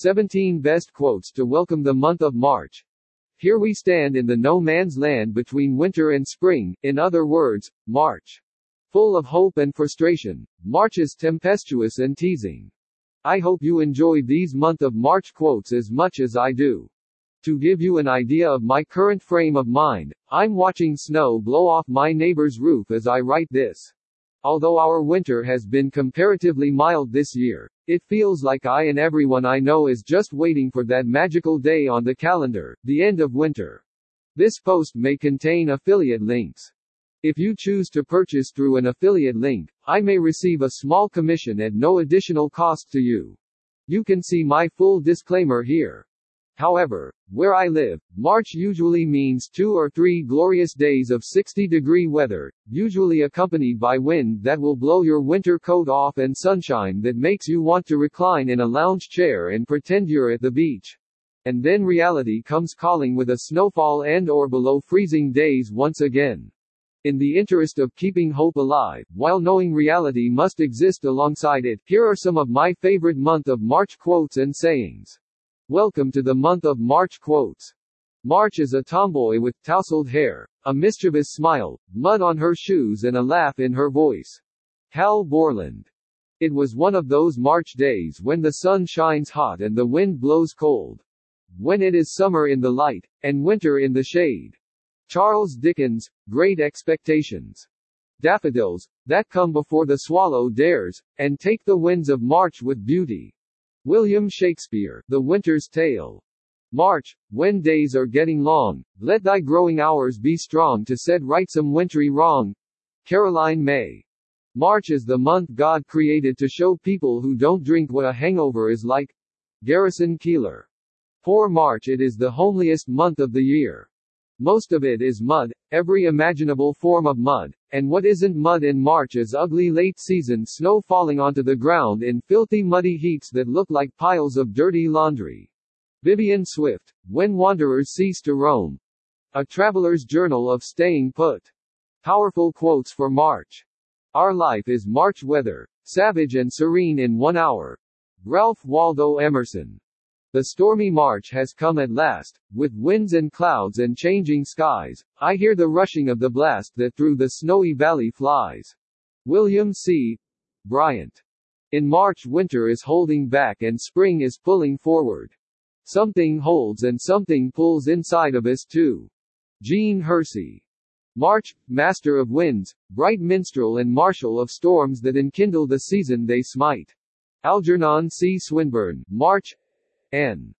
17 Best Quotes to Welcome the Month of March. Here we stand in the no man's land between winter and spring, in other words, March. Full of hope and frustration, March is tempestuous and teasing. I hope you enjoy these month of March quotes as much as I do. To give you an idea of my current frame of mind, I'm watching snow blow off my neighbor's roof as I write this. Although our winter has been comparatively mild this year, it feels like I and everyone I know is just waiting for that magical day on the calendar, the end of winter. This post may contain affiliate links. If you choose to purchase through an affiliate link, I may receive a small commission at no additional cost to you. You can see my full disclaimer here. However, where I live, March usually means two or three glorious days of 60 degree weather, usually accompanied by wind that will blow your winter coat off and sunshine that makes you want to recline in a lounge chair and pretend you're at the beach. And then reality comes calling with a snowfall and or below freezing days once again. In the interest of keeping hope alive, while knowing reality must exist alongside it, here are some of my favorite month of March quotes and sayings. Welcome to the month of March quotes. March is a tomboy with tousled hair, a mischievous smile, mud on her shoes and a laugh in her voice. Hal Borland. It was one of those March days when the sun shines hot and the wind blows cold. When it is summer in the light, and winter in the shade. Charles Dickens, Great Expectations. Daffodils, that come before the swallow dares, and take the winds of March with beauty. William Shakespeare, The Winter's Tale. March, when days are getting long, let thy growing hours be strong to set right some wintry wrong. Caroline May. March is the month God created to show people who don't drink what a hangover is like. Garrison Keillor. Poor March it is the homeliest month of the year. Most of it is mud, every imaginable form of mud, and what isn't mud in March is ugly late season snow falling onto the ground in filthy muddy heaps that look like piles of dirty laundry. Vivian Swift, When Wanderers Cease to Roam. A Traveler's Journal of Staying Put. Powerful quotes for March. Our life is March weather, savage and serene in one hour. Ralph Waldo Emerson. The stormy March has come at last, with winds and clouds and changing skies. I hear the rushing of the blast that through the snowy valley flies. William C. Bryant. In March, winter is holding back and spring is pulling forward. Something holds and something pulls inside of us too. Jean Hersey. March, master of winds, bright minstrel and marshal of storms that enkindle the season they smite. Algernon C. Swinburne, March, N.